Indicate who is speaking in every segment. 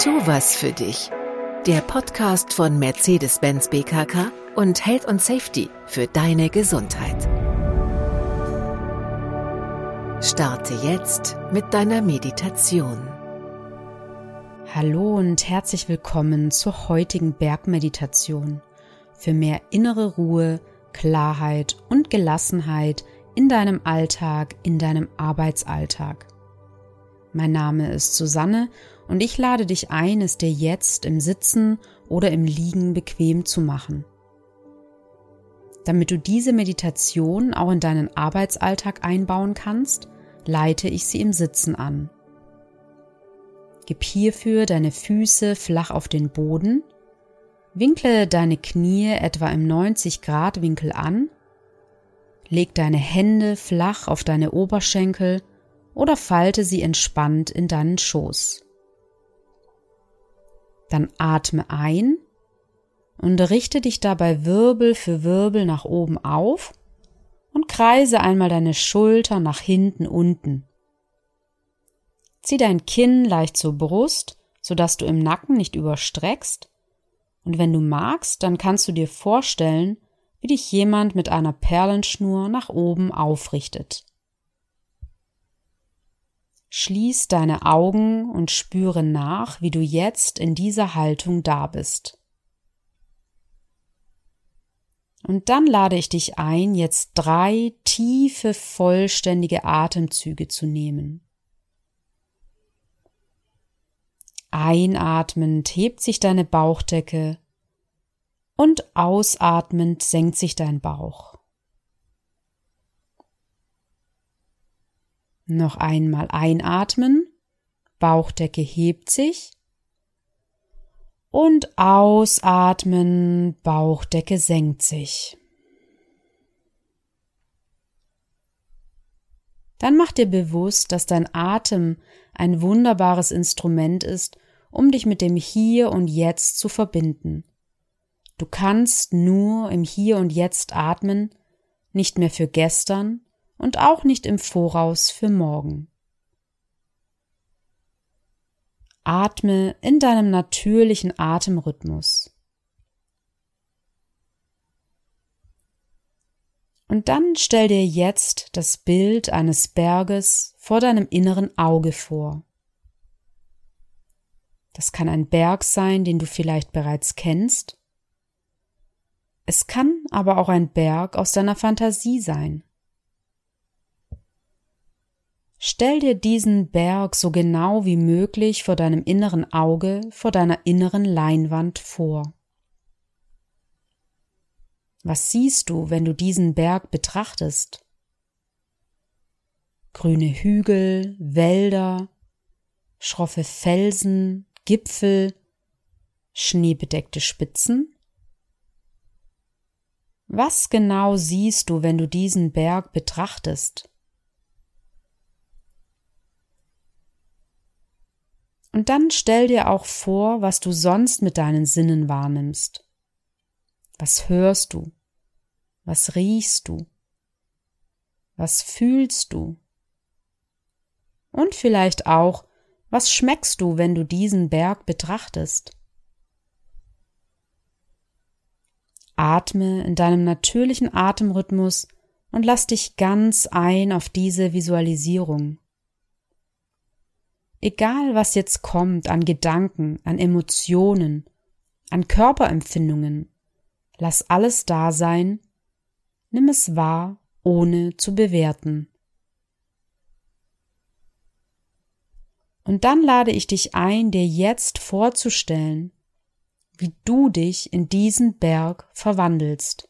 Speaker 1: Tu was für dich. Der Podcast von Mercedes-Benz BKK und Health und Safety für deine Gesundheit. Starte jetzt mit deiner Meditation.
Speaker 2: Hallo und herzlich willkommen zur heutigen Bergmeditation für mehr innere Ruhe, Klarheit und Gelassenheit in deinem Alltag, in deinem Arbeitsalltag. Mein Name ist Susanne und ich lade dich ein, es dir jetzt im Sitzen oder im Liegen bequem zu machen. Damit du diese Meditation auch in deinen Arbeitsalltag einbauen kannst, leite ich sie im Sitzen an. Gib hierfür deine Füße flach auf den Boden, winkle deine Knie etwa im 90 Grad Winkel an, leg deine Hände flach auf deine Oberschenkel oder falte sie entspannt in deinen Schoß. Dann atme ein und richte dich dabei Wirbel für Wirbel nach oben auf und kreise einmal deine Schulter nach hinten unten. Zieh dein Kinn leicht zur Brust, sodass du im Nacken nicht überstreckst. Und wenn du magst, dann kannst du dir vorstellen, wie dich jemand mit einer Perlenschnur nach oben aufrichtet. Schließ deine Augen und spüre nach, wie du jetzt in dieser Haltung da bist. Und dann lade ich dich ein, jetzt drei tiefe, vollständige Atemzüge zu nehmen. Einatmend hebt sich deine Bauchdecke und ausatmend senkt sich dein Bauch. Noch einmal einatmen, Bauchdecke hebt sich und ausatmen, Bauchdecke senkt sich. Dann mach dir bewusst, dass dein Atem ein wunderbares Instrument ist, um dich mit dem Hier und Jetzt zu verbinden. Du kannst nur im Hier und Jetzt atmen, nicht mehr für gestern, und auch nicht im Voraus für morgen. Atme in deinem natürlichen Atemrhythmus. Und dann stell dir jetzt das Bild eines Berges vor deinem inneren Auge vor. Das kann ein Berg sein, den du vielleicht bereits kennst. Es kann aber auch ein Berg aus deiner Fantasie sein. Stell dir diesen Berg so genau wie möglich vor deinem inneren Auge, vor deiner inneren Leinwand vor. Was siehst du, wenn du diesen Berg betrachtest? Grüne Hügel, Wälder, schroffe Felsen, Gipfel, schneebedeckte Spitzen? Was genau siehst du, wenn du diesen Berg betrachtest? Und dann stell dir auch vor, was du sonst mit deinen Sinnen wahrnimmst. Was hörst du? Was riechst du? Was fühlst du? Und vielleicht auch, was schmeckst du, wenn du diesen Berg betrachtest? Atme in deinem natürlichen Atemrhythmus und lass dich ganz ein auf diese Visualisierung. Egal was jetzt kommt an Gedanken, an Emotionen, an Körperempfindungen, lass alles da sein, nimm es wahr, ohne zu bewerten. Und dann lade ich dich ein, dir jetzt vorzustellen, wie du dich in diesen Berg verwandelst.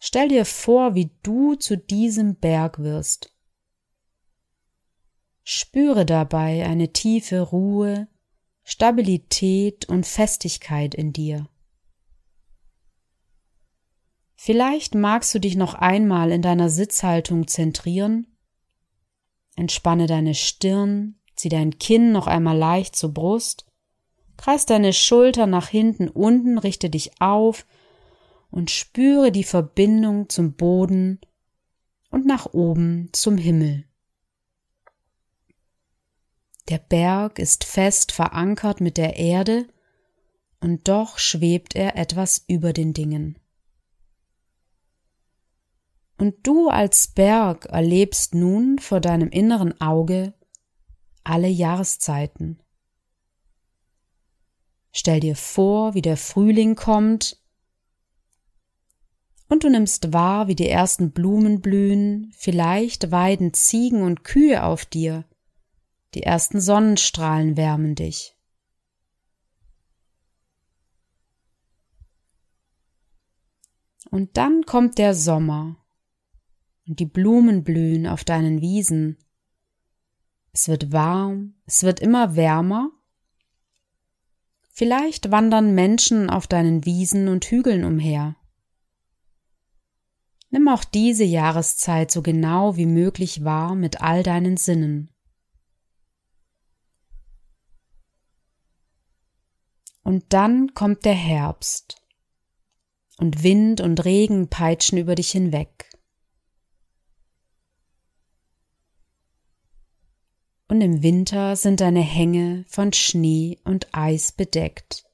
Speaker 2: Stell dir vor, wie du zu diesem Berg wirst. Spüre dabei eine tiefe Ruhe, Stabilität und Festigkeit in dir. Vielleicht magst du dich noch einmal in deiner Sitzhaltung zentrieren. Entspanne deine Stirn, zieh dein Kinn noch einmal leicht zur Brust, kreis deine Schulter nach hinten unten, richte dich auf und spüre die Verbindung zum Boden und nach oben zum Himmel. Der Berg ist fest verankert mit der Erde, und doch schwebt er etwas über den Dingen. Und du als Berg erlebst nun vor deinem inneren Auge alle Jahreszeiten. Stell dir vor, wie der Frühling kommt und du nimmst wahr, wie die ersten Blumen blühen, vielleicht weiden Ziegen und Kühe auf dir, die ersten Sonnenstrahlen wärmen dich. Und dann kommt der Sommer und die Blumen blühen auf deinen Wiesen. Es wird warm, es wird immer wärmer. Vielleicht wandern Menschen auf deinen Wiesen und Hügeln umher. Nimm auch diese Jahreszeit so genau wie möglich wahr mit all deinen Sinnen. Und dann kommt der Herbst, und Wind und Regen peitschen über dich hinweg. Und im Winter sind deine Hänge von Schnee und Eis bedeckt.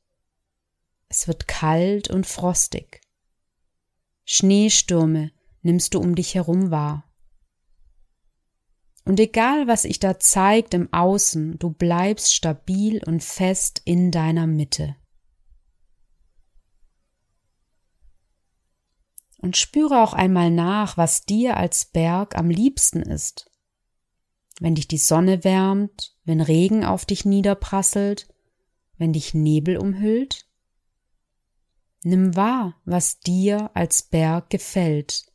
Speaker 2: Es wird kalt und frostig. Schneestürme nimmst du um dich herum wahr. Und egal, was sich da zeigt im Außen, du bleibst stabil und fest in deiner Mitte. Und spüre auch einmal nach, was dir als Berg am liebsten ist. Wenn dich die Sonne wärmt, wenn Regen auf dich niederprasselt, wenn dich Nebel umhüllt? Nimm wahr, was dir als Berg gefällt.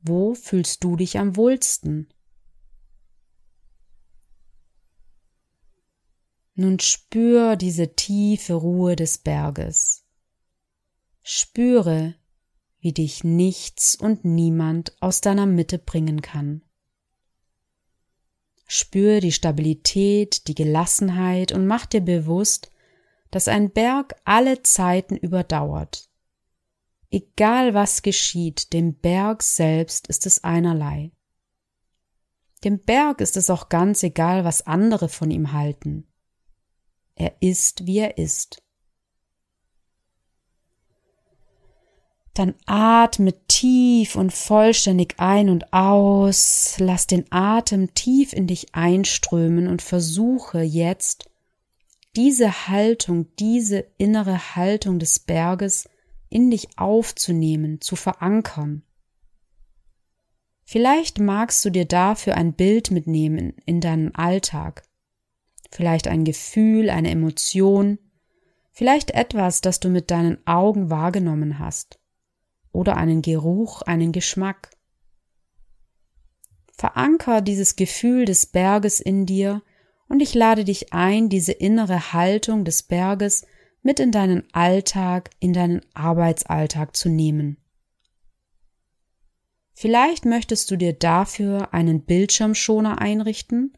Speaker 2: Wo fühlst du dich am wohlsten? Nun spür diese tiefe Ruhe des Berges. Spüre, wie dich nichts und niemand aus deiner Mitte bringen kann. Spür die Stabilität, die Gelassenheit und mach dir bewusst, dass ein Berg alle Zeiten überdauert. Egal was geschieht, dem Berg selbst ist es einerlei. Dem Berg ist es auch ganz egal, was andere von ihm halten. Er ist, wie er ist. Dann atme tief und vollständig ein und aus, lass den Atem tief in dich einströmen und versuche jetzt diese Haltung, diese innere Haltung des Berges in dich aufzunehmen, zu verankern. Vielleicht magst du dir dafür ein Bild mitnehmen in deinen Alltag vielleicht ein Gefühl, eine Emotion, vielleicht etwas, das du mit deinen Augen wahrgenommen hast, oder einen Geruch, einen Geschmack. Veranker dieses Gefühl des Berges in dir und ich lade dich ein, diese innere Haltung des Berges mit in deinen Alltag, in deinen Arbeitsalltag zu nehmen. Vielleicht möchtest du dir dafür einen Bildschirmschoner einrichten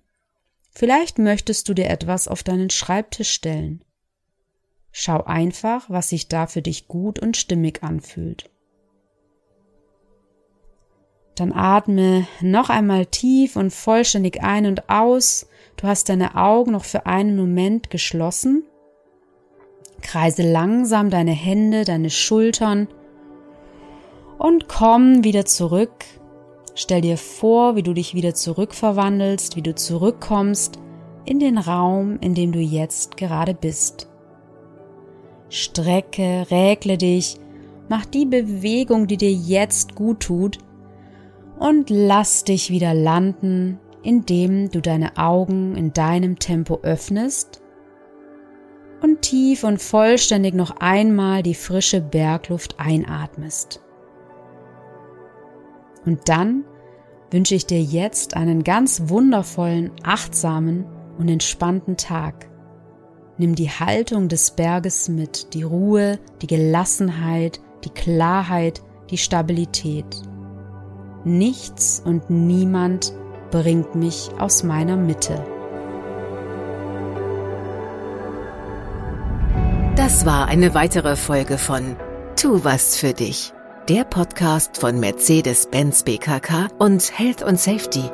Speaker 2: Vielleicht möchtest du dir etwas auf deinen Schreibtisch stellen. Schau einfach, was sich da für dich gut und stimmig anfühlt. Dann atme noch einmal tief und vollständig ein und aus. Du hast deine Augen noch für einen Moment geschlossen. Kreise langsam deine Hände, deine Schultern und komm wieder zurück Stell dir vor, wie du dich wieder zurückverwandelst, wie du zurückkommst in den Raum, in dem du jetzt gerade bist. Strecke, rägle dich, mach die Bewegung, die dir jetzt gut tut und lass dich wieder landen, indem du deine Augen in deinem Tempo öffnest und tief und vollständig noch einmal die frische Bergluft einatmest. Und dann wünsche ich dir jetzt einen ganz wundervollen, achtsamen und entspannten Tag. Nimm die Haltung des Berges mit, die Ruhe, die Gelassenheit, die Klarheit, die Stabilität. Nichts und niemand bringt mich aus meiner Mitte.
Speaker 1: Das war eine weitere Folge von Tu was für dich der Podcast von Mercedes-Benz BKK und Health und Safety